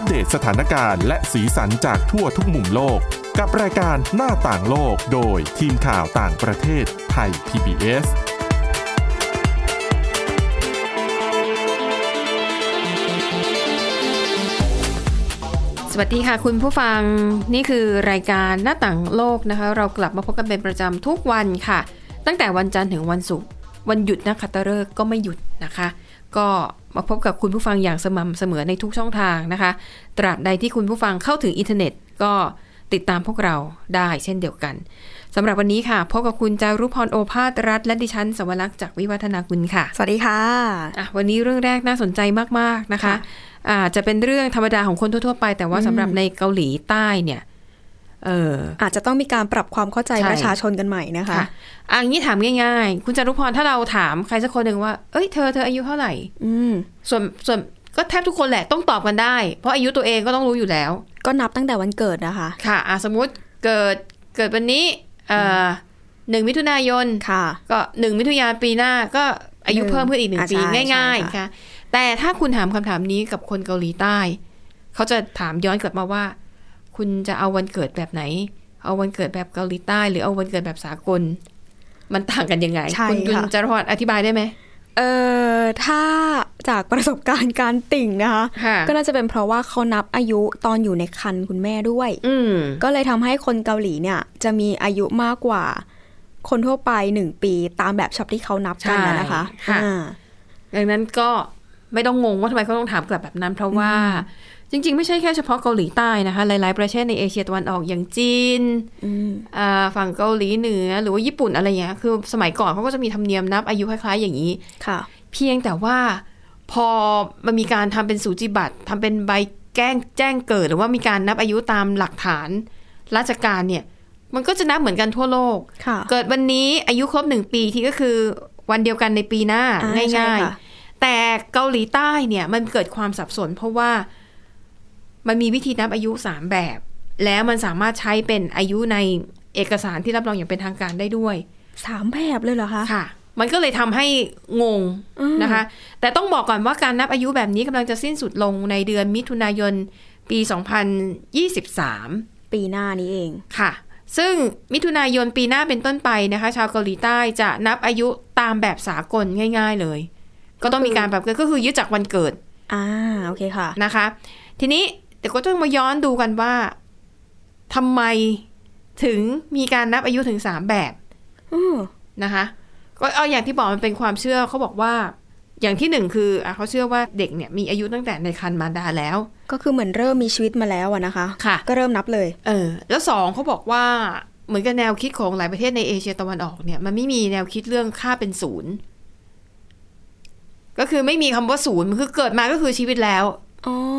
อัปเดตสถานการณ์และสีสันจากทั่วทุกมุมโลก กับรายการหน้าต่างโลกโดยทีมข่าวต่างประเทศไทย PBS สวัสดีค่ะคุณผู้ฟังนี่คือรายการหน้าต่างโลกนะคะ เรากลับมาพบกันเป็นประจำทุกวันค่ะ ตั้งแต่วันจันทร์ถึงวันศุกร์วันหยุดนักขัตฤกษ์ก็ไม่หยุดนะคะ ก็ มาพบกับคุณผู้ฟังอย่างสม่ำเสมอในทุกช่องทางนะคะ ตราบใดที่คุณผู้ฟังเข้าถึงอินเทอร์เน็ตก็ติดตามพวกเราได้เช่นเดียวกันสำหรับวันนี้ค่ะพบกับคุณจารุพรโอภาสรัฐและดิฉันสวรักษ์จากวิวัฒนาคุณค่ะ สวัสดีค่ะอะวันนี้เรื่องแรกน่าสนใจมาก ๆ นะคะค่ะอาจจะเป็นเรื่องธรรมดาของคนทั่ว ๆ ไป แต่ว่าสำหรับในเกาหลีใต้เนี่ย เอออาจจะต้องมีการปรับความเข้าใจใช่ประชาชนกันใหม่นะคะค่ะอะอย่างนี้ถามง่ายๆ คุณจารุพรถ้าเราถามใครสักคนหนึ่งว่า เอ้ยเธอเธออายุเท่าไหร่ อืมส่วนส่วนก็แทบทุกคนแหละต้องตอบกันได้ เพราะอายุตัวเองก็ต้องรู้อยู่แล้ว ก็นับตั้งแต่วันเกิดนะคะ ค่ะอะสมมุติเกิดเกิดวันนี้เอ่อหนึ่งมิถุนายนค่ะ ก็หนึ่งมิถุนายนปีหน้าก็อายุหนึ่งเพิ่มขึ้นอีกหนึ่งอะปีใช่ง่ายใช่ค่ะๆค่ะ แต่ถ้าคุณถามคำถามนี้กับคนเกาหลีใต้ เขาจะถามย้อนกลับมาว่า คุณจะเอาวันเกิดแบบไหน เอาวันเกิดแบบเกาหลีใต้หรือเอาวันเกิดแบบสากล มันต่างกันยังไงใช่คุณคุณค่ะจารพรอธิบายได้ไหมเอ่อถ้าจากประสบการณ์การติ่งนะคะค่ะก็น่าจะเป็นเพราะว่าเขานับอายุตอนอยู่ในครรภ์คุณแม่ด้วยอืมก็เลยทำให้คนเกาหลีเนี่ย จะมีอายุมากกว่า คนทั่วไปหนึ่งปีตามแบบฉบับที่เขานับกันนะนะคะใช่ค่ะอ่าดังนั้นก็ไม่ต้องงงว่าทำไมเขาต้องถามกลับแบบนั้น เพราะว่า จริง ๆ ไม่ใช่แค่เฉพาะเกาหลีใต้นะคะ หลาย ๆ ประเทศในเอเชียตะวันออกอย่างจีนอืมอ่าฝั่งเกาหลีเหนือหรือว่าญี่ปุ่นอะไรเงี้ยคือสมัยก่อนเขาก็จะมีธรรมเนียมนับอายุคล้าย ๆ อย่างนี้ค่ะ เพียงแต่ว่าพอมันมีการทำเป็นสูจิบัตรทำเป็นใบแจ้งแจ้งเกิด หรือว่ามีการนับอายุตามหลักฐานราชการเนี่ย มันก็จะนับเหมือนกันทั่วโลกค่ะเกิดวันนี้อายุครบหนึ่งปีที่ก็คือวันเดียวกันในปีหน้าอ่าใช่ง่ายค่ะๆแต่เกาหลีใต้เนี่ยมันเกิดความสับสนเพราะว่า มันมีวิธีนับอายุสามแบบ แล้วมันสามารถใช้เป็นอายุในเอกสารที่รับรองอย่างเป็นทางการได้ด้วยสามแบบเลยเหรอคะค่ะ มันก็เลยทำให้งงอืมนะคะ แต่ต้องบอกก่อนว่าการนับอายุแบบนี้กำลังจะสิ้นสุดลงในเดือนมิถุนายนปี 2023 ปีหน้านี้เองค่ะ ซึ่งมิถุนายนปีหน้าเป็นต้นไปนะคะ ชาวเกาหลีใต้จะนับอายุตามแบบสากลง่าย ๆเลย ก็ต้องมีการปรับเกิดก็คือยึดจากวันเกิดอ่าโอเคค่ะนะคะ ทีนี้ แต่ก็ต้องมาย้อนดูกันว่าทำไมถึงมีการนับอายุถึงสามแบบอืมนะคะ ก็เอาอย่างที่บอกมันเป็นความเชื่อเขาบอกว่า อย่างที่หนึ่งคืออะเขาเชื่อว่าเด็กเนี่ยมีอายุตั้งแต่ในครรภ์มารดาแล้ว ก็คือเหมือนเริ่มมีชีวิตมาแล้วอะนะคะค่ะ ก็เริ่มนับเลย เออ แล้วสองเขาบอกว่าเหมือนกับแนวคิดของหลายประเทศในเอเชียตะวันออกเนี่ยมันไม่มีแนวคิดเรื่องค่าเป็นศูนย์ก็คือไม่มีคำว่าศูนย์มันคือเกิดมาก็คือชีวิตแล้วอ๋อ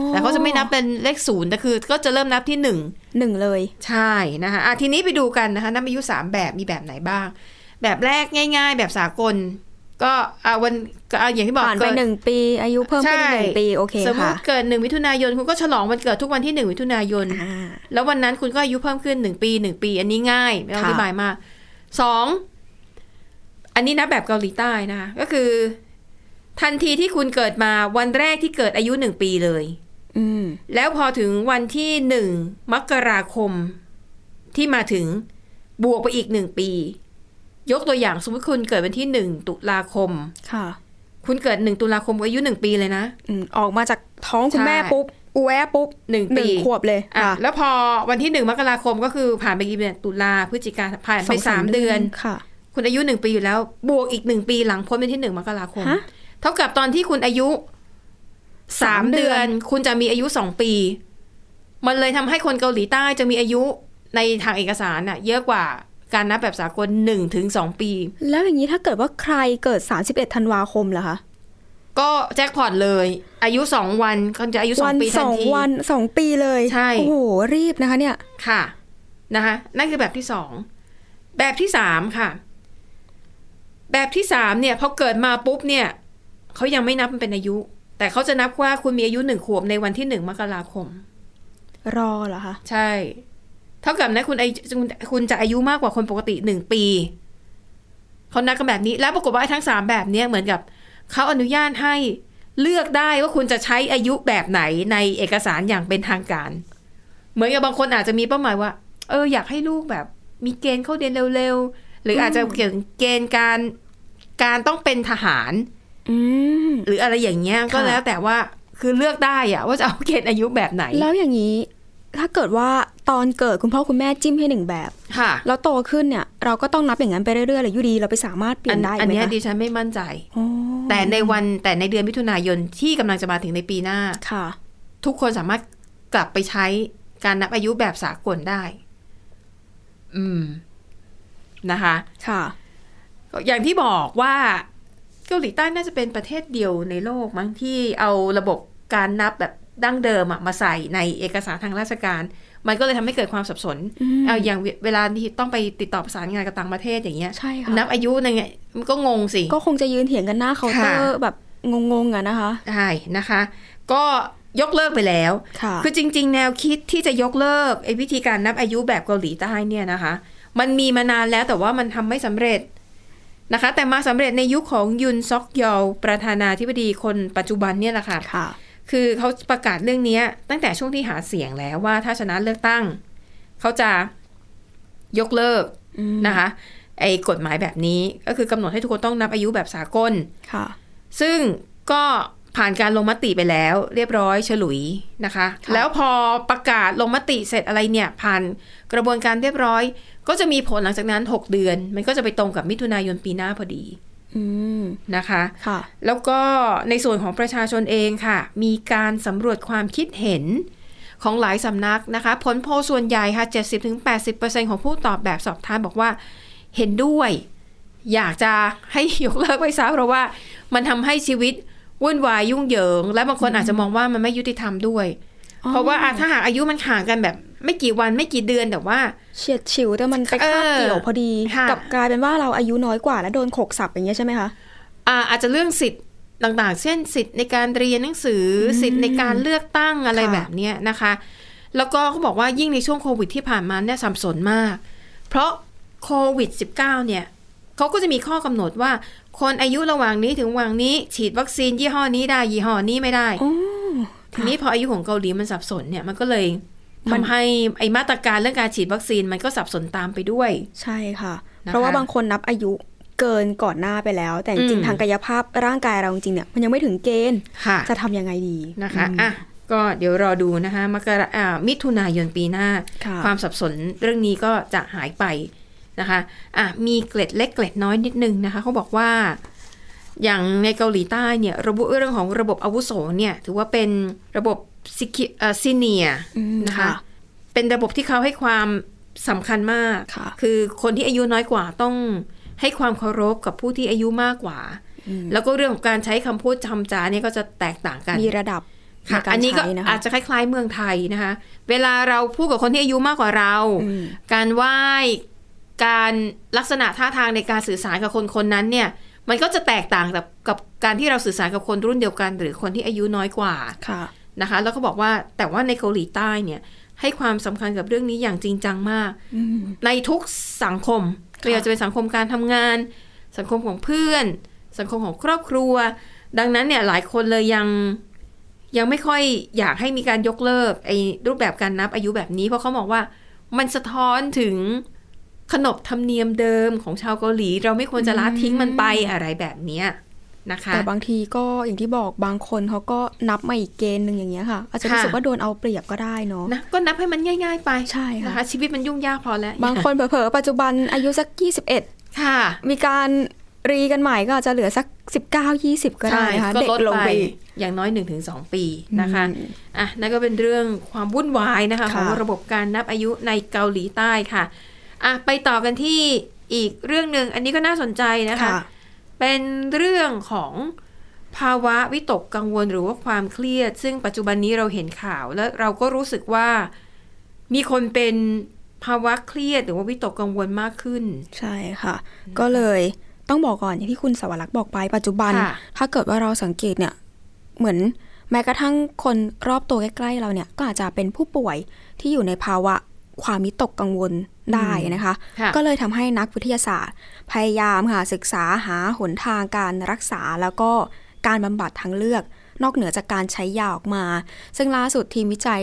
แต่เขาจะไม่นับเป็นเลขศูนย์แต่คือ ก็จะเริ่มนับที่หนึ่งหนึ่งเลย ใช่นะคะอะทีนี้ไปดูกันนะคะนับอายุสามแบบมีแบบไหนบ้าง แบบแรกง่าย ๆ แบบสากล ก็อะวันก็อะอย่างที่บอกผ่านไปเกิดหนึ่งปี อายุเพิ่มขึ้นอีกหนึ่งปีโอเคสมมค่ะติเกิดหนึ่งมิถุนายนคุณก็ฉลองวันเกิดทุกวันที่หนึ่งมิถุนายนอ่าแล้ววันนั้นคุณก็อายุเพิ่มขึ้นหนึ่งปีหนึ่งปี อันนี้ง่ายไม่ต้องอค่ะธิบายมากสองอันนี้นับแบบเกาหลีใต้นะคะก็คือ ทันทีที่คุณเกิดมาวันแรกที่เกิดอายุหนึ่งปีเลยอืมแล้วพอถึงวันที่หนึ่งมกราคม ที่มาถึงบวกไปอีกหนึ่งปี ยกตัวอย่างสมมติคุณเกิดวันที่หนึ่งตุลาคม ค่ะ คุณเกิดหนึ่งตุลาคมอายุหนึ่งปีเลยนะอืมออกมาจากท้องคุณใช่แม่ปุ๊บอูแวะปุ๊บหนึ่งหปีนึ่งขวบเลยอะค่ะแล้วพอวันที่หนึ่งมกราคมก็คือผ่านไปกี่เดือนตุลาพฤศจิกาผ่านไปสามเดือนค่ะ คุณอายุหนึ่งปีอยู่แล้ว บวกอีกหนึ่งปีหลังพ้นวันที่หนึ่งมกราคมฮะ เท่ากับตอนที่คุณอายุสามสามเดืเดืออนนคุณจะมีอายุสองปี มันเลยทำให้คนเกาหลีใต้จะมีอายุในทางเอกสารน่ะ เยอะกว่าการนับแบบสากลหนึ่งถึงสองปี แล้วอย่างนี้ถ้าเกิดว่าใครเกิด31ธันวาคมล่ะคะ ก็แจ็คพอตเลย อายุสองวันก็จะอายุสอวังปีสทันองทีวันสองปีเลยใช่โอ้โหรีบนะคะ เนี่ยค่ะนะคะนั่นคือแบบที่สองแบบที่สามค่ะ แบบที่สามเนี่ยพอเกิดมาปุ๊บเนี่ย เขายังไม่นับมันเป็นอายุ แต่เขาจะนับว่าคุณมีอายุหนึ่งขวบในวันที่หนึ่งมกราคม รอเหรอคะ ใช่ เท่ากับนะคุณอายุคุณคุณจะอายุมากกว่าคนปกติหนึ่งปี เขานับกันแบบนี้ แล้วปรากฏว่าไอ้ทั้งสามแบบเนี้ยเหมือนกับเขาอนุญาตให้เลือกได้ว่าคุณจะใช้อายุแบบไหนในเอกสารอย่างเป็นทางการ เหมือนกับบางคนอาจจะมีเป้าหมายว่า เอออยากให้ลูกแบบ มีเกณฑ์เข้าเรียนเร็วๆ หรืออาจจะเกี่ยวกับเกณฑ์การการต้องเป็นทหารอืม หรืออะไรอย่างเงี้ยก็ค่ะแล้วแต่ว่าคือเลือกได้อะว่าจะเอาเกณฑ์อายุแบบไหน แล้วอย่างนี้ ถ้าเกิดว่าตอนเกิดคุณพ่อคุณแม่จิ้มให้หนึ่งแบบค่ะ แล้วโตขึ้นเนี่ย เราก็ต้องนับอย่างนั้นไปเรื่อยๆเลยอยู่ดีเราไปสามารถเปลี่ยนได้อันไหมเนี้ยคะดิฉันไม่มั่นใจอ๋อแต่ในวันแต่ในเดือนมิถุนายนที่กำลังจะมาถึงในปีหน้าค่ะ ทุกคนสามารถกลับไปใช้การนับอายุแบบสากลได้ อืมนะคะ ค่ะก็อย่างที่บอกว่า เกาหลีใต้น่าจะเป็นประเทศเดียวในโลกมั้งที่เอาระบบการนับแบบดั้งเดิมอะมาใส่ในเอกสารทางราชการ มันก็เลยทำให้เกิดความสับสนอืมเอาอย่างเวเวลาที่ต้องไปติดต่อประสานงานกับต่างประเทศอย่างเงี้ยใช่ค่ะนับอายุในไงมันก็งงสิ ก็คงจะยืนเถียงกันหน้าเคาน์เตอร์ค่ะแบบงงๆอะนะคะใช่นะคะ ก็ยกเลิกไปแล้วค่ะคือจริง ๆ แนวคิดที่จะยกเลิกไอ้วิธีการนับอายุแบบเกาหลีใต้เนี่ยนะคะ มันมีมานานแล้วแต่ว่ามันทำไม่สำเร็จ นะคะ แต่มาสำเร็จในยุคของยุนซอกยอลประธานาธิบดีคนปัจจุบันเนี่ยแหละค่ะค่ะคือเขาประกาศเรื่องนี้ตั้งแต่ช่วงที่หาเสียงแล้วว่าถ้าชนะเลือกตั้ง เขาจะยกเลิกอืมนะคะไอ้กฎหมายแบบนี้ก็คือกำหนดให้ทุกคนต้องนับอายุแบบสากลค่ะ ซึ่งก็ผ่านการลงมติไปแล้วเรียบร้อยฉลุยนะคะค่ะแล้วพอประกาศลงมติเสร็จอะไรเนี่ย ผ่านกระบวนการเรียบร้อย ก็จะมีผลหลังจากนั้น 6 เดือน มันก็จะไปตรงกับมิถุนายนปีหน้าพอดีอืมนะคะค่ะแล้วก็ในส่วนของประชาชนเองค่ะ มีการสำรวจความคิดเห็นของหลายสำนักนะคะ ผลโพลส่วนใหญ่ค่ะ 70-80%ของผู้ตอบแบบสอบทานบอกว่าเห็นด้วย อยากจะให้ยกเลิกไปซะเพราะว่ามันทำให้ชีวิตวุ่นวายยุ่งเหยิง และบางคนอาจจะมองว่ามันไม่ยุติธรรมด้วยอ๋อเพราะว่าอะถ้าหากอายุมันห่างกันแบบ ไม่กี่วันไม่กี่เดือนแต่ว่าเฉียดฉิวแต่มันไปคาบเออเกี่ยวพอดีค่ะกลับกลายเป็นว่าเราอายุน้อยกว่าแล้วโดนขกสับอย่างเงี้ยใช่ไหมคะอ่าอาจจะเรื่องสิทธิ์ต่างๆ เช่นสิทธิ์ในการเรียนหนังสืออสิทธิ์ในการเลือกตั้งอะไรค่ะแบบเนี้ยนะคะ แล้วก็เขาบอกว่ายิ่งในช่วงโควิดที่ผ่านมาเนี่ยสับสนมาก เพราะโควิด -19 เนี่ยเขาก็จะมีข้อกำหนดว่า คนอายุระหว่างนี้ถึงระหว่างนี้ ฉีดวัคซีนยี่ห้อนี้ได้ยี่ห้อนี้ไม่ได้อ๋อทีนี้พออายุของเกาหลีมันสับสนเนี่ยมันก็เลยมั ทำนให้ไอมาตรการเรื่องการฉีดวัคซีนมันก็สับสนตามไปด้วย ใช่ค่ะนะคะเพราะว่าบางคนนับอายุเกินก่อนหน้าไปแล้ว แต่จริงอืมๆทางกายภาพร่างกายเราจริงๆเนี่ยมันยังไม่ถึงเกณฑ์ค่ะจะทำยังไงดีนะคะอืมอะก็เดี๋ยวรอดูนะคะมกราอ่ามิถุนายนปีหน้าค่ะความสับสนเรื่องนี้ก็จะหายไปนะคะอะมีเกล็ดเล็กเกล็ดน้อยนิดนึงนะคะเขาบอกว่า อย่างในเกาหลีใต้เนี่ยระบุเรื่องของระบบอาวุโสเนี่ยถือว่าเป็นระบบ ซิคิเอ่อซีเนียอืมนะคะค่ะเป็นระบบที่เขาให้ความสำคัญมากค่ะคือคนที่อายุน้อยกว่าต้องให้ความเคารพกับผู้ที่อายุมากกว่าอืมแล้วก็เรื่องของการใช้คำพูดคำจาเนี่ยก็จะแตกต่างกัน มีระดับในค่ะการอันนี้ก็ใช้นะคะอาจจะคล้ายๆเมืองไทยนะคะ เวลาเราพูดกับคนที่อายุมากกว่าเราอืมการไหว้การลักษณะท่าทางในการสื่อสารกับคนคนนั้นเนี่ย มันก็จะแตกต่างกับกับการที่เราสื่อสารกับคนรุ่นเดียวกัน หรือคนที่อายุน้อยกว่าค่ะ นะคะ แล้วก็บอกว่าแต่ว่าในเกาหลีใต้เนี่ย ให้ความสำคัญกับเรื่องนี้อย่างจริงจังมากอืมในทุกสังคมค่ะไม่ว่าจะเป็นสังคมการทำงาน สังคมของเพื่อน สังคมของครอบครัว ดังนั้นเนี่ยหลายคนเลยยังยังไม่ค่อยอยากให้มีการยกเลิกไอ้รูปแบบการนับอายุแบบนี้ เพราะเขาบอกว่ามันสะท้อนถึงขนบธรรมเนียมเดิมของชาวเกาหลี เราไม่ควรจะละทิ้งมันไปอะไรแบบเนี้ย นะคะแต่บางทีก็อย่างที่บอกบางคนเขาก็นับมาอีกเกณฑ์หนึ่งอย่างเงี้ยค่ะอาจจะรู้สึกค่ะว่าโดนเอาเปรียบก็ได้เนาะนะก็นับให้มันง่าย ๆ ไปใช่ค่ะนะคะชีวิตมันยุ่งยากพอแล้ว บางคนเผลอๆปัจจุบันอายุสัก 21 ค่ะ มีการรีกันใหม่ก็อาจจะเหลือสัก 19 20 ก็ได้นะคะก็เด็กลดลงไปไปอีกอย่างน้อย 1-2 ปีนะคะอืมอะนั่นก็เป็นเรื่องความวุ่นวายนะคะค่ะของระบบการนับอายุในเกาหลีใต้ค่ะอะไปต่อกันที่อีกเรื่องหนึ่งอันนี้ก็น่าสนใจนะคะค่ะ เป็นเรื่องของภาวะวิตกกังวลหรือว่าความเครียด ซึ่งปัจจุบันนี้เราเห็นข่าวแล้วเราก็รู้สึกว่ามีคนเป็นภาวะเครียดหรือว่าวิตกกังวลมากขึ้น ใช่ค่ะ ก็เลยต้องบอกก่อนอย่างที่คุณสวรักษ์บอกไปปัจจุบันค่ะถ้าเกิดว่าเราสังเกตเนี่ยเหมือนแม้กระทั่งคนรอบตัวใกล้ๆเราเนี่ยก็อาจจะเป็นผู้ป่วยที่อยู่ในภาวะความวิตกกังวล ได้นะคะค่ะก็เลยทำให้นักวิทยาศาสตร์ พยายามค่ะศึกษาหาหนทางการรักษาแล้วก็การบำบัดทางเลือก นอกเหนือจากการใช้ยาออกมา ซึ่งล่าสุดทีมวิจัย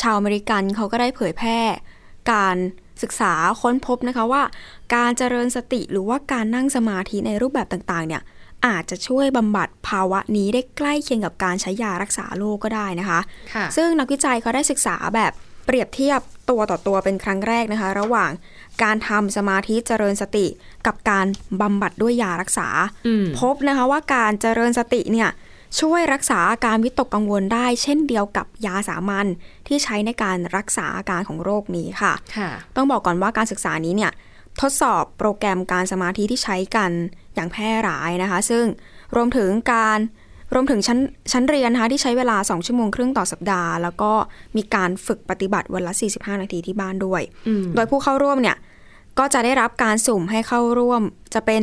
ชาวอเมริกันเขาก็ได้เผยแพร่ การศึกษาค้นพบนะคะว่า การเจริญสติหรือว่าการนั่งสมาธิในรูปแบบต่างๆเนี่ยอาจจะช่วยบำบัดภาวะนี้ได้ใกล้เคียงกับการใช้ยารักษาโรคก็ได้นะคะค่ะซึ่งนักวิจัยเขาได้ศึกษาแบบ เปรียบเทียบตัวต่อตัวเป็นครั้งแรกนะคะ ระหว่างการทำสมาธิเจริญสติกับการบำบัดด้วยยารักษาอืมพบนะคะว่าการเจริญสติเนี่ยช่วยรักษาอาการวิตกกังวลได้ เช่นเดียวกับยาสามัญที่ใช้ในการรักษาอาการของโรคนี้ค่ะค่ะต้องบอกก่อนว่าการศึกษานี้เนี่ยทดสอบโปรแกรมการสมาธิที่ใช้กันอย่างแพร่หลายนะคะ ซึ่งรวมถึงการ รวมถึงชั้นชั้นเรียนนะคะที่ใช้เวลา 2 ชั่วโมงครึ่งต่อสัปดาห์ แล้วก็มีการฝึกปฏิบัติวันละ 45 นาทีที่บ้านด้วยอืมโดยผู้เข้าร่วมเนี่ยก็จะได้รับการสุ่มให้เข้าร่วม จะเป็น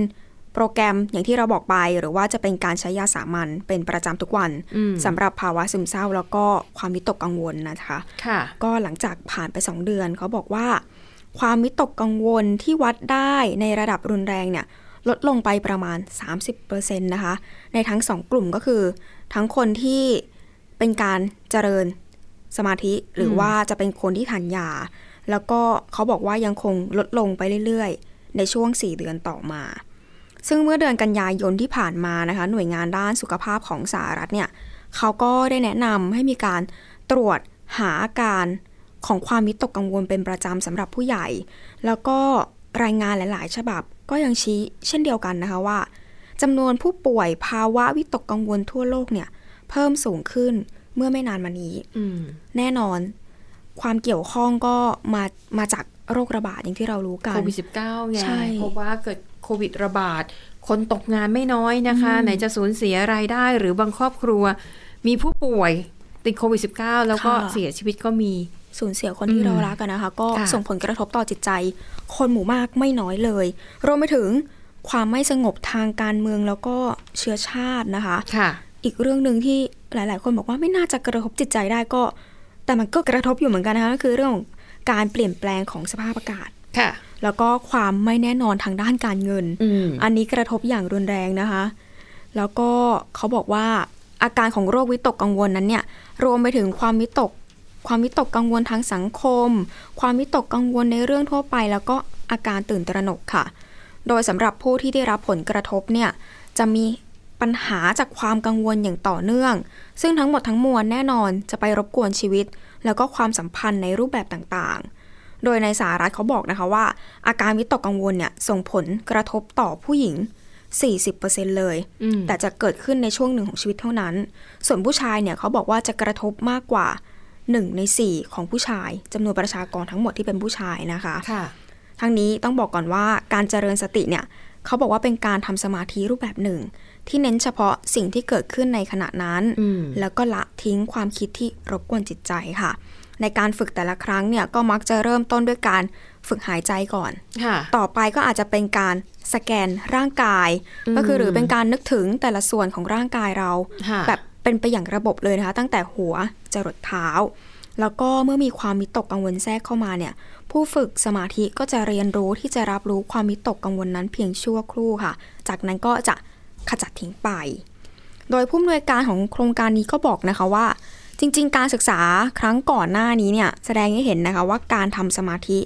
โปรแกรมอย่างที่เราบอกไปหรือว่าจะเป็นการใช้ยาสามัญเป็นประจำทุกวันอืมสำหรับภาวะซึมเศร้า แล้วก็ความวิตกกังวลนะคะค่ะ ก็หลังจากผ่านไป 2 เดือนเขาบอกว่า ความวิตกกังวลที่วัดได้ในระดับรุนแรงเนี่ย ลดลงไปประมาณ 30%นะคะ ในทั้ง 2 กลุ่มก็คือ ทั้งคนที่เป็นการเจริญสมาธิหรืออมว่าจะเป็นคนที่ทานยา แล้วก็เขาบอกว่ายังคงลดลงไปเรื่อยๆ ในช่วง 4 เดือนต่อมา ซึ่งเมื่อเดือนกันยายนที่ผ่านมานะคะ หน่วยงานด้านสุขภาพของสหรัฐเนี่ยเขาก็ได้แนะนำให้มีการตรวจหาอาการของความวิตกกังวลเป็นประจำสำหรับผู้ใหญ่ แล้วก็รายงานหลาย ๆ ฉบับ ก็ยังชี้เช่นเดียวกันนะคะว่าจำนวนผู้ป่วยภาวะวิตกกังวลทั่วโลกเนี่ยเพิ่มสูงขึ้นเมื่อไม่นานมานี้อืมแน่นอน ความเกี่ยวข้องก็มามาจากโรคระบาดอย่างที่เรารู้กันโควิด -19 ไงใช่เพราะว่าเกิดโควิดระบาด คนตกงานไม่น้อยนะคะ ไหนจะสูญเสียรายได้หรือบางครอบครัว มีผู้ป่วยติดโควิด -19 แล้วก็เสียชีวิตก็มี สูญเสียคนที่อืมเรารักกันนะคะ ก็ค่ะส่งผลกระทบต่อจิตใจ คนหมู่มากไม่น้อยเลย รวมไปถึงความไม่สงบทางการเมืองแล้วก็เชื้อชาตินะคะค่ะ อีกเรื่องหนึ่งที่หลาย ๆ คนบอกว่าไม่น่าจะกระทบจิตใจได้ก็ แต่มันก็กระทบอยู่เหมือนกันนะคะก็คือเรื่องของการเปลี่ยนแปลงของสภาพอากาศค่ะ แล้วก็ความไม่แน่นอนทางด้านการเงินอืมอันนี้กระทบอย่างรุนแรงนะคะ แล้วก็เขาบอกว่าอาการของโรควิตกกังวลนั้นเนี่ย รวมไปถึงความวิตก ความวิตกกังวลทางสังคม ความวิตกกังวลในเรื่องทั่วไป แล้วก็อาการตื่นตระหนกค่ะ โดยสำหรับผู้ที่ได้รับผลกระทบเนี่ยจะมีปัญหาจากความกังวลอย่างต่อเนื่อง ซึ่งทั้งหมดทั้งมวลแน่นอนจะไปรบกวนชีวิต แล้วก็ความสัมพันธ์ในรูปแบบต่างๆ โดยในสหรัฐเขาบอกนะคะว่า อาการวิตกกังวลเนี่ยส่งผลกระทบต่อผู้หญิง 40%เลยอืมแต่จะเกิดขึ้นในช่วงหนึ่งของชีวิตเท่านั้น ส่วนผู้ชายเนี่ยเขาบอกว่าจะกระทบมากกว่า 1 ใน 4 ของผู้ชายจำนวนประชากรทั้งหมดที่เป็นผู้ชายนะคะค่ะทั้งนี้ต้องบอกก่อนว่าการเจริญสติเนี่ยเขาบอกว่าเป็นการทำสมาธิรูปแบบหนึ่ง ที่เน้นเฉพาะสิ่งที่เกิดขึ้นในขณะนั้นอืมแล้วก็ละทิ้งความคิดที่รบกวนจิตใจค่ะ ในการฝึกแต่ละครั้งเนี่ยก็มักจะเริ่มต้นด้วยการฝึกหายใจก่อนค่ะต่อไปก็อาจจะเป็นการสแกนร่างกายอืมก็คือหรือเป็นการนึกถึงแต่ละส่วนของร่างกายเราค่ะแบบ เป็นไปอย่างระบบเลยนะคะ ตั้งแต่หัวจรดเท้า แล้วก็เมื่อมีความมิตกกังวลแทรกเข้ามาเนี่ยผู้ฝึกสมาธิก็จะเรียนรู้ที่จะรับรู้ความมิตกกังวลนั้นเพียงชั่วครู่ค่ะ จากนั้นก็จะขจัดทิ้งไป โดยผู้อำนวยการของโครงการนี้ก็บอกนะคะว่า จริง ๆ การศึกษาครั้งก่อนหน้านี้เนี่ยแสดงให้เห็นนะคะว่าการทำสมาธิ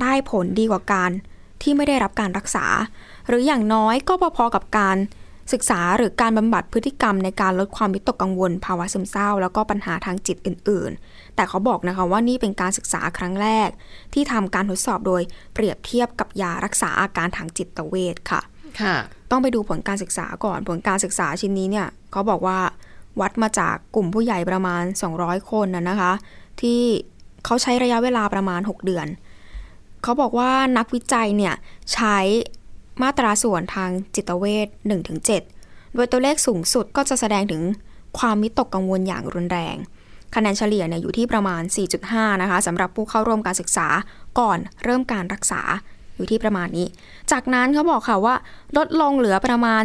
ได้ผลดีกว่าการที่ไม่ได้รับการรักษา หรืออย่างน้อยก็พอๆกับการ ศึกษาหรือการบำบัดพฤติกรรมในการลดความวิตกกังวล ภาวะซึมเศร้า แล้วก็ปัญหาทางจิตอื่น ๆ แต่เขาบอกนะคะว่านี่เป็นการศึกษาครั้งแรก ที่ทำการทดสอบโดยเปรียบเทียบกับยารักษาอาการทางจิตเวชค่ะ ค่ะ ต้องไปดูผลการศึกษาก่อน ผลการศึกษาชิ้นนี้เนี่ยเขาบอกว่าวัดมาจากกลุ่มผู้ใหญ่ประมาณ 200 คนนะนะคะ ที่เขาใช้ระยะเวลาประมาณ 6 เดือน เขาบอกว่านักวิจัยเนี่ยใช้ มาตราส่วนทางจิตเวช1-7 โดยตัวเลขสูงสุดก็จะแสดงถึงความมิตกกังวลอย่างรุนแรง คะแนนเฉลี่ยเนี่ยอยู่ที่ประมาณ 4.5 นะคะสำหรับผู้เข้าร่วมการศึกษาก่อนเริ่มการรักษาอยู่ที่ประมาณนี้ จากนั้นเขาบอกค่ะว่า ลดลงเหลือประมาณ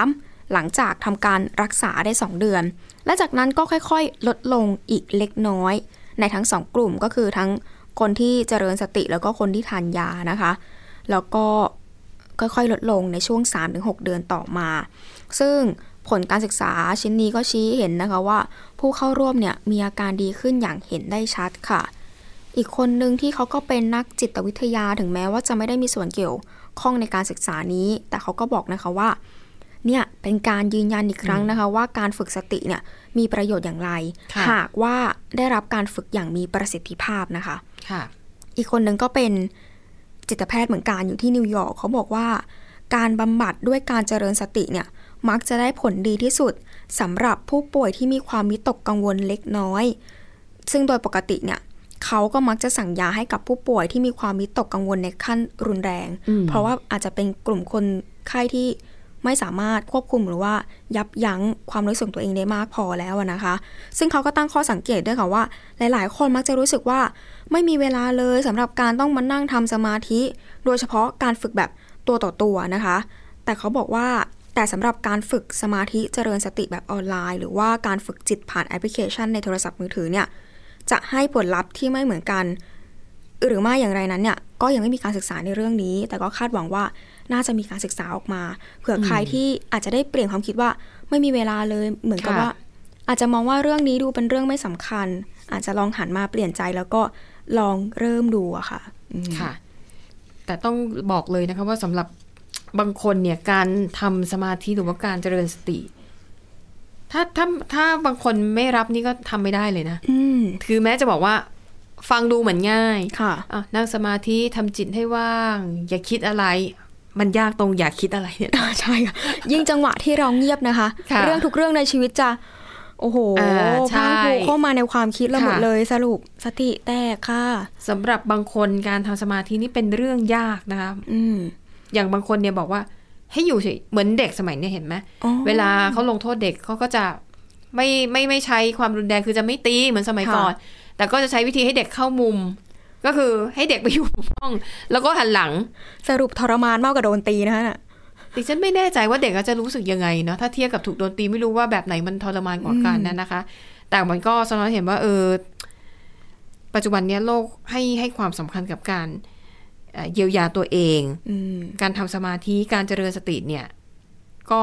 3 หลังจากทำการรักษาได้ 2 เดือน และจากนั้นก็ค่อยๆ ลดลงอีกเล็กน้อย ในทั้ง 2 กลุ่มก็คือทั้งคนที่เจริญสติแล้วก็คนที่ทานยานะคะ แล้วก็ ค่อยๆ ลดลงในช่วง 3-6 เดือนต่อมา ซึ่งผลการศึกษาชิ้นนี้ก็ชี้เห็นนะคะว่า ผู้เข้าร่วมเนี่ยมีอาการดีขึ้นอย่างเห็นได้ชัดค่ะ อีกคนหนึ่งที่เขาก็เป็นนักจิตวิทยาถึงแม้ว่าจะไม่ได้มีส่วนเกี่ยวข้องในการศึกษานี้ แต่เขาก็บอกนะคะว่าเนี่ยเป็นการยืนยันอีกครั้งนะคะ ว่าการฝึกสติเนี่ยมีประโยชน์อย่างไรค่ะหากว่าได้รับการฝึกอย่างมีประสิทธิภาพนะคะค่ะอีกคนหนึ่งก็เป็น จิตแพทย์เหมือนกันอยู่ที่นิวยอร์กเขาบอกว่า การบำบัดด้วยการเจริญสติเนี่ยมักจะได้ผลดีที่สุดสำหรับผู้ป่วยที่มีความวิตกกังวลเล็กน้อย ซึ่งโดยปกติเนี่ยเขาก็มักจะสั่งยาให้กับผู้ป่วยที่มีความวิตกกังวลในขั้นรุนแรงอืมเพราะว่าอาจจะเป็นกลุ่มคนไข้ที่ ไม่สามารถควบคุมหรือว่ายับยั้งความรู้สึกตัวเองได้มากพอแล้วนะคะ ซึ่งเขาก็ตั้งข้อสังเกตด้วยค่ะว่า หลาย ๆ คนมักจะรู้สึกว่าไม่มีเวลาเลยสำหรับการต้องมานั่งทำสมาธิ โดยเฉพาะการฝึกแบบตัวต่อตัวนะคะ แต่เขาบอกว่าแต่สำหรับการฝึกสมาธิเจริญสติแบบออนไลน์ หรือว่าการฝึกจิตผ่านแอปพลิเคชันในโทรศัพท์มือถือเนี่ยจะให้ผลลัพธ์ที่ไม่เหมือนกัน หรือไม่อย่างไรนั้นเนี่ยก็ยังไม่มีการศึกษาในเรื่องนี้ แต่ก็คาดหวังว่า น่าจะมีการศึกษาออกมาเผื่อใครที่อาจจะได้เปลี่ยนความคิดว่าไม่มีเวลาเลยเหมือนกับค่ะว่า อาจจะมองว่าเรื่องนี้ดูเป็นเรื่องไม่สำคัญ อาจจะลองหันมาเปลี่ยนใจแล้วก็ลองเริ่มดูอะค่ะอืมค่ะ แต่ต้องบอกเลยนะคะว่าสำหรับบางคนเนี่ยการทำสมาธิหรือว่าการเจริญสติ ถ้าถ้าถ้าบางคนไม่รับนี่ก็ทำไม่ได้เลยนะอืมคือแม้จะบอกว่าฟังดูเหมือนง่าย ค่ะอะนั่งสมาธิทำจิตให้ว่าง อย่าคิดอะไร มันยากตรงอย่าคิดอะไรเนี่ยใช่ค่ะยิ่งจังหวะที่เราเงียบนะคะค่ะเรื่องทุกเรื่องในชีวิตจะ โอ้โหอ่าใช่พรังพรูเข้ามาในความคิดเราหมดค่ะเลยสรุปสติแตกค่ะสำหรับบางคนการทำสมาธินี่เป็นเรื่องยากนะคะอืมอย่างบางคนเนี่ยบอกว่า ให้อยู่เฉยเหมือนเด็กสมัยเนี่ยเห็นไหมอ๋อเวลาเขาลงโทษเด็กเขาก็จะไม่ไม่ไม่ใช้ความรุนแรงคือจะไม่ตีเหมือนสมัยค่ะก่อน แต่ก็จะใช้วิธีให้เด็กเข้ามุม ก็คือให้เด็กไปอยู่ห้อง แล้วก็หันหลังสรุปทรมานมากกว่าโดนตีนะคะน่ะดิฉันไม่แน่ใจว่าเด็กจะรู้สึกยังไงเนาะถ้าเทียบกับถูกโดนตีไม่รู้ว่าแบบไหนมันทรมานกว่ากันนะนะคะ แต่มันก็สะท้อนเห็นว่าเออปัจจุบันเนี้ยโลกให้ให้ความสำคัญกับการเอ่อเยียวยาตัวเองอืมการทำสมาธิการเจริญสติเนี่ย ก็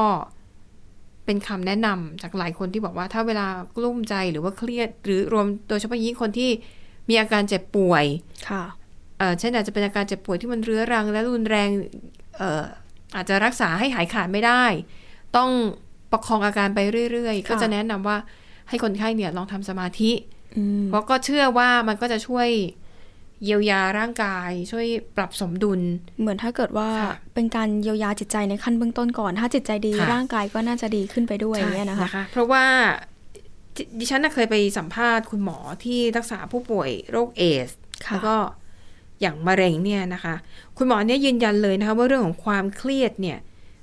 เป็นคำแนะนำจากหลายคนที่บอกว่าถ้าเวลากลุ้มใจหรือว่าเครียด หรือรวมโดยเฉพาะยิ่งคนที่ มีอาการเจ็บป่วยค่ะเอ่อเช่นอาจจะเป็นอาการเจ็บป่วยที่มันเรื้อรัง และรุนแรงเอ่ออาจจะรักษาให้หายขาดไม่ได้ ต้องประคองอาการไปเรื่อยๆค่ะก็จะแนะนำว่าให้คนไข้เนี่ยลองทำสมาธิอืมเพราะก็เชื่อว่ามันก็จะช่วยเยียวยาร่างกาย ช่วยปรับสมดุล เหมือนถ้าเกิดว่าค่ะเป็นการเยียวยาจิตใจในขั้นเบื้องต้นก่อน ถ้าจิตใจดีค่ะร่างกายก็น่าจะดีขึ้นไปด้วยอย่างเงี้ยนะคะใช่เพราะว่า ดิดิฉันน่ะเคยไปสัมภาษณ์คุณหมอที่รักษาผู้ป่วยโรคเอสค่ะแล้วก็อย่างมะเร็งเนี่ยนะคะ คุณหมอเนี่ยยืนยันเลยนะคะว่าเรื่องของความเครียดเนี่ย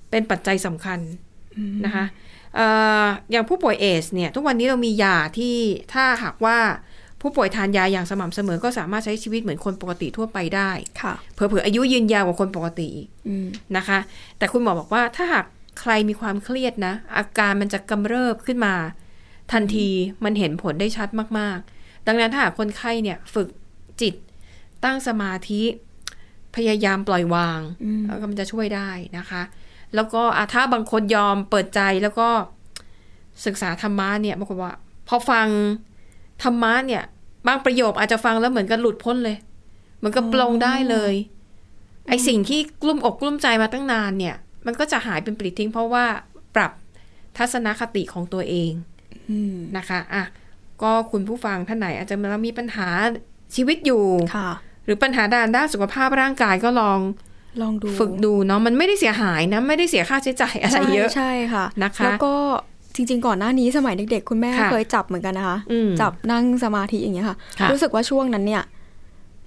เป็นปัจจัยสำคัญนะคะเอ่ออย่างผู้ป่วยเอสเนี่ยทุกวันนี้เรามียาที่ถ้าหากว่าผู้ป่วยทานยาอย่างสม่ำเสมอก็สามารถใช้ชีวิตเหมือนคนปกติทั่วไปได้ค่ะเผื่อๆอายุยืนยาวกว่าคนปกติอีกอืมนะคะ แต่คุณหมอบอกว่าถ้าหากใครมีความเครียดนะ อาการมันจะกำเริบขึ้นมา ทันทีมันเห็นผลได้ชัดมากๆ ดังนั้นถ้าหากคนไข้เนี่ยฝึกจิตตั้งสมาธิพยายามปล่อยวางอืมแล้วก็มันจะช่วยได้นะคะ แล้วก็อะถ้าบางคนยอมเปิดใจแล้วก็ศึกษาธรรมะเนี่ยบางคนว่า พอฟังธรรมะเนี่ย บางประโยคอาจจะฟังแล้วเหมือนกับหลุดพ้นเลยเหมือนกับปลงได้เลยไอสิ่งที่กลุ้มอกกลุ้มใจมาตั้งนานเนี่ย มันก็จะหายเป็นปลิดทิ้งเพราะว่าปรับทัศนคติของตัวเองอืม นะคะอะก็คุณผู้ฟังท่านไหนอาจจะมีปัญหาชีวิตอยู่ค่ะหรือปัญหาด้านด้านสุขภาพร่างกายก็ลองลองดูฝึกดูเนาะมันไม่ได้เสียหายนะ ไม่ได้เสียค่าใช้จ่ายอะไรเยอะใช่ใช่ค่ะนะคะแล้วก็จริง ๆ ก่อนหน้านี้สมัยเด็ก ๆ คุณแม่ค่ะเคยจับเหมือนกันนะคะอืมจับนั่งสมาธิอย่างเงี้ยค่ะค่ะ รู้สึกว่าช่วงนั้นเนี่ย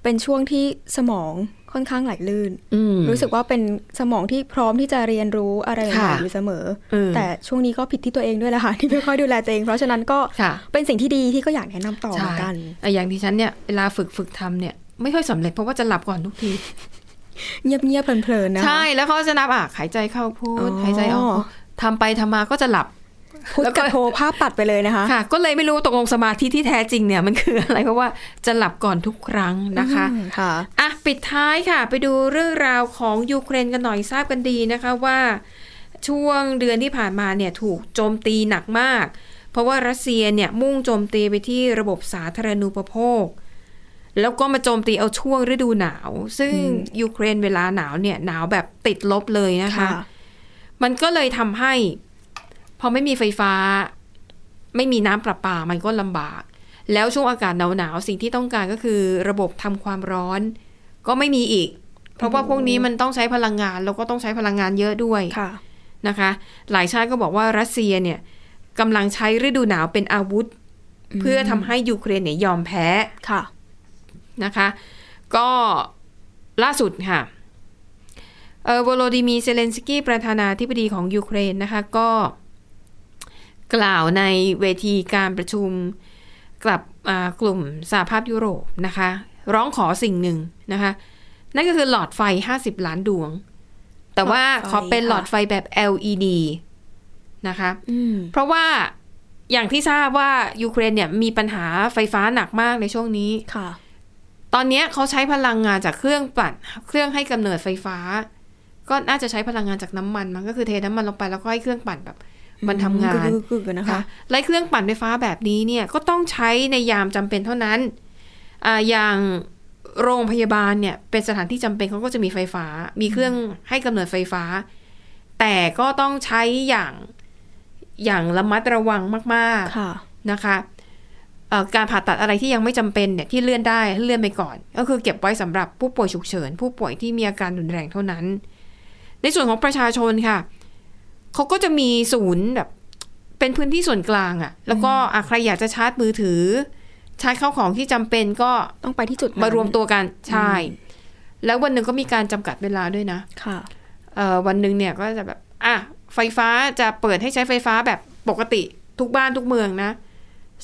เป็นช่วงที่สมอง ค่อนข้างไหลลื่นอืมรู้สึกว่าเป็นสมองที่พร้อมที่จะเรียนรู้อะไรใหม่ค่ะๆอยู่เสมอเออแต่ช่วงนี้ก็ผิดที่ตัวเองด้วยแหละค่ะที่ไม่ค่อยดูแลตัวเองเพราะฉะนั้นก็ค่ะเป็นสิ่งที่ดีที่ก็อยากแนะนำต่อเหมือนกันแต่อย่างที่ฉันเนี่ยเวลาฝึกฝึกทำเนี่ยไม่ค่อยสำเร็จเพราะว่าจะหลับก่อนทุกที เงียบๆเพลินๆนะคะใช่แล้วเขาจะนับอะหายใจเข้าพูอ๋ดอหายใจออกทำไปทำมาก็จะหลับ พุทธแล้วก็กับโทภาพตัดไปเลยนะคะค่ะ ก็เลยไม่รู้ตกลงสมาธิที่แท้จริงเนี่ยมันคืออะไรเพราะว่าจะหลับก่อนทุกครั้งนะคะอืมค่ะอะปิดท้ายค่ะ ไปดูเรื่องราวของยูเครนกันหน่อยทราบกันดีนะคะว่าช่วงเดือนที่ผ่านมาเนี่ยถูกโจมตีหนักมาก เพราะว่ารัสเซียเนี่ยมุ่งโจมตีไปที่ระบบสาธารณูปโภค แล้วก็มาโจมตีเอาช่วงฤดูหนาว ซึ่งยูเครนเวลาหนาวเนี่ยหนาวแบบติดลบเลยนะคะค่ะมันก็เลยทำให้ พอไม่มีไฟฟ้า ไม่มีน้ำประปามันก็ลำบาก แล้วช่วงอากาศหนาวๆสิ่งที่ต้องการก็คือ ระบบทำความร้อน ก็ไม่มีอีก เพราะว่าพวกนี้มันต้องใช้พลังงาน แล้วก็ต้องใช้พลังงานเยอะด้วยค่ะนะคะ หลายชาติก็บอกว่ารัสเซียเนี่ยกำลังใช้ฤดูหนาวเป็นอาวุธ เพื่อทำให้ยูเครนเนี่ยยอมแพ้ค่ะนะคะ ก็ล่าสุดค่ะเออโวโลดีมีร์ เซเลนสกีประธานาธิบดีของยูเครนนะคะ ก็ กล่าวในเวทีการประชุมกับอ่ากลุ่มสหภาพยุโรปนะคะ ร้องขอสิ่งหนึ่งนะคะ นั่นก็คือหลอดไฟ 50 ล้านดวง แต่ว่าหลอดไฟขอเป็นค่ะหลอดไฟแบบ LED นะคะอืมเพราะว่าอย่างที่ทราบว่ายูเครนเนี่ยมีปัญหาไฟฟ้าหนักมากในช่วงนี้ค่ะ ตอนเนี้ยเขาใช้พลังงานจากเครื่องปั่นเครื่องให้กำเนิดไฟฟ้า ก็น่าจะใช้พลังงานจากน้ำมัน มันก็คือเทน้ำมันลงไปแล้วก็ให้เครื่องปั่นแบบ มันทำงานกึกกึกๆๆนะคะค่ะและเครื่องปั่นไฟฟ้าแบบนี้เนี่ยก็ต้องใช้ในยามจำเป็นเท่านั้นอ่าอย่างโรงพยาบาลเนี่ยเป็นสถานที่จำเป็นเขาก็จะมีไฟฟ้า มีเครื่องให้กำเนิดไฟฟ้า แต่ก็ต้องใช้อย่างอย่างระมัดระวังมากๆค่ะนะคะเอ่อการผ่าตัดอะไรที่ยังไม่จำเป็นเนี่ยที่เลื่อนได้เลื่อนไปก่อน ก็คือเก็บไว้สำหรับผู้ป่วยฉุกเฉิน ผู้ป่วยที่มีอาการรุนแรงเท่านั้น ในส่วนของประชาชนค่ะ เขาก็จะมีศูนย์แบบ เป็นพื้นที่ส่วนกลางอะ่ะ แล้วก็อะใครอยากจะชาร์จมือถือ ชาร์จเข้าของที่จำเป็นก็ต้องไปที่จุดนั้นมารวมตัวกันใช่แล้ววันหนึ่งก็มีการจำกัดเวลาด้วยนะค่ะเอ่อวันหนึ่งเนี่ยก็จะแบบอะไฟฟ้าจะเปิดให้ใช้ไฟฟ้าแบบปกติทุกบ้านทุกเมืองนะ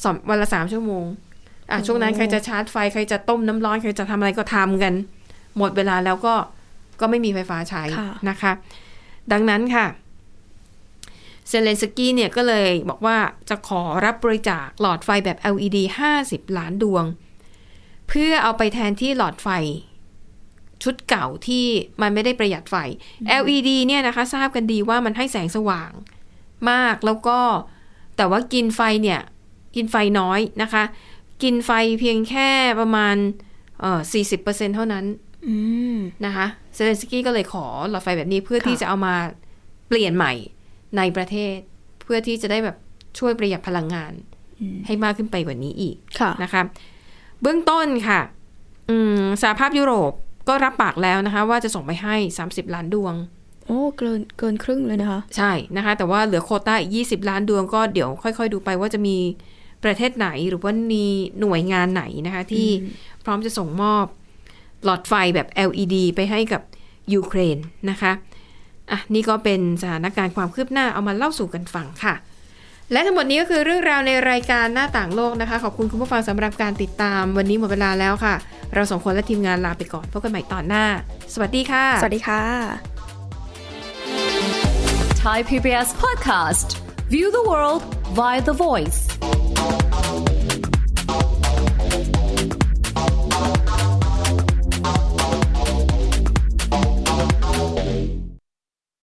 สองวันละสามชั่วโมงอะช่วงนั้นใครจะชาร์จไฟใครจะต้มน้ำร้อนใครจะทำอะไรก็ทำกัน หมดเวลาแล้วก็ก็ไม่มีไฟฟ้าใช้ค่ะนะคะ ดังนั้นค่ะ เซเลนสกี้เนี่ยก็เลยบอกว่าจะขอรับบริจาคหลอดไฟแบบ LED 50 ล้านดวง เพื่อเอาไปแทนที่หลอดไฟชุดเก่าที่มันไม่ได้ประหยัดไฟ LED เนี่ยนะคะ ทราบกันดีว่ามันให้แสงสว่างมากแล้วก็แต่ว่ากินไฟเนี่ย กินไฟน้อยนะคะ กินไฟเพียงแค่ประมาณเอ่อ40%เท่านั้นอืมนะคะเซเลนสกี้ก็เลยขอหลอดไฟแบบนี้เพื่อค่ะที่จะเอามาเปลี่ยนใหม่ ในประเทศ เพื่อที่จะได้แบบช่วยประหยัดพลังงาน ให้มากขึ้นไปกว่านี้อีกค่ะนะคะเบื้องต้นค่ะอืมสหภาพยุโรปก็รับปากแล้วนะคะ ว่าจะส่งไปให้ 30 ล้านดวง โอ้เกินเกินครึ่งเลยนะคะ ใช่นะคะ แต่ว่าเหลือโควต้าอีก20 ล้านดวงก็เดี๋ยวค่อย ๆ ดูไปว่าจะมีประเทศไหนหรือว่ามีหน่วยงานไหนนะคะ ที่พร้อมจะส่งมอบหลอดไฟแบบ LED ไปให้กับยูเครนนะคะ อะนี่ก็เป็นสถานการณ์ความคืบหน้าเอามาเล่าสู่กันฟังค่ะ และทั้งหมดนี้ก็คือเรื่องราวในรายการหน้าต่างโลกนะคะ ขอบคุณคุณผู้ฟังสำหรับการติดตาม วันนี้หมดเวลาแล้วค่ะ เราสองคนและทีมงานลาไปก่อนพบกันใหม่ตอนหน้า สวัสดีค่ะ สวัสดีค่ะ Thai PBS podcast. View the world via the voice.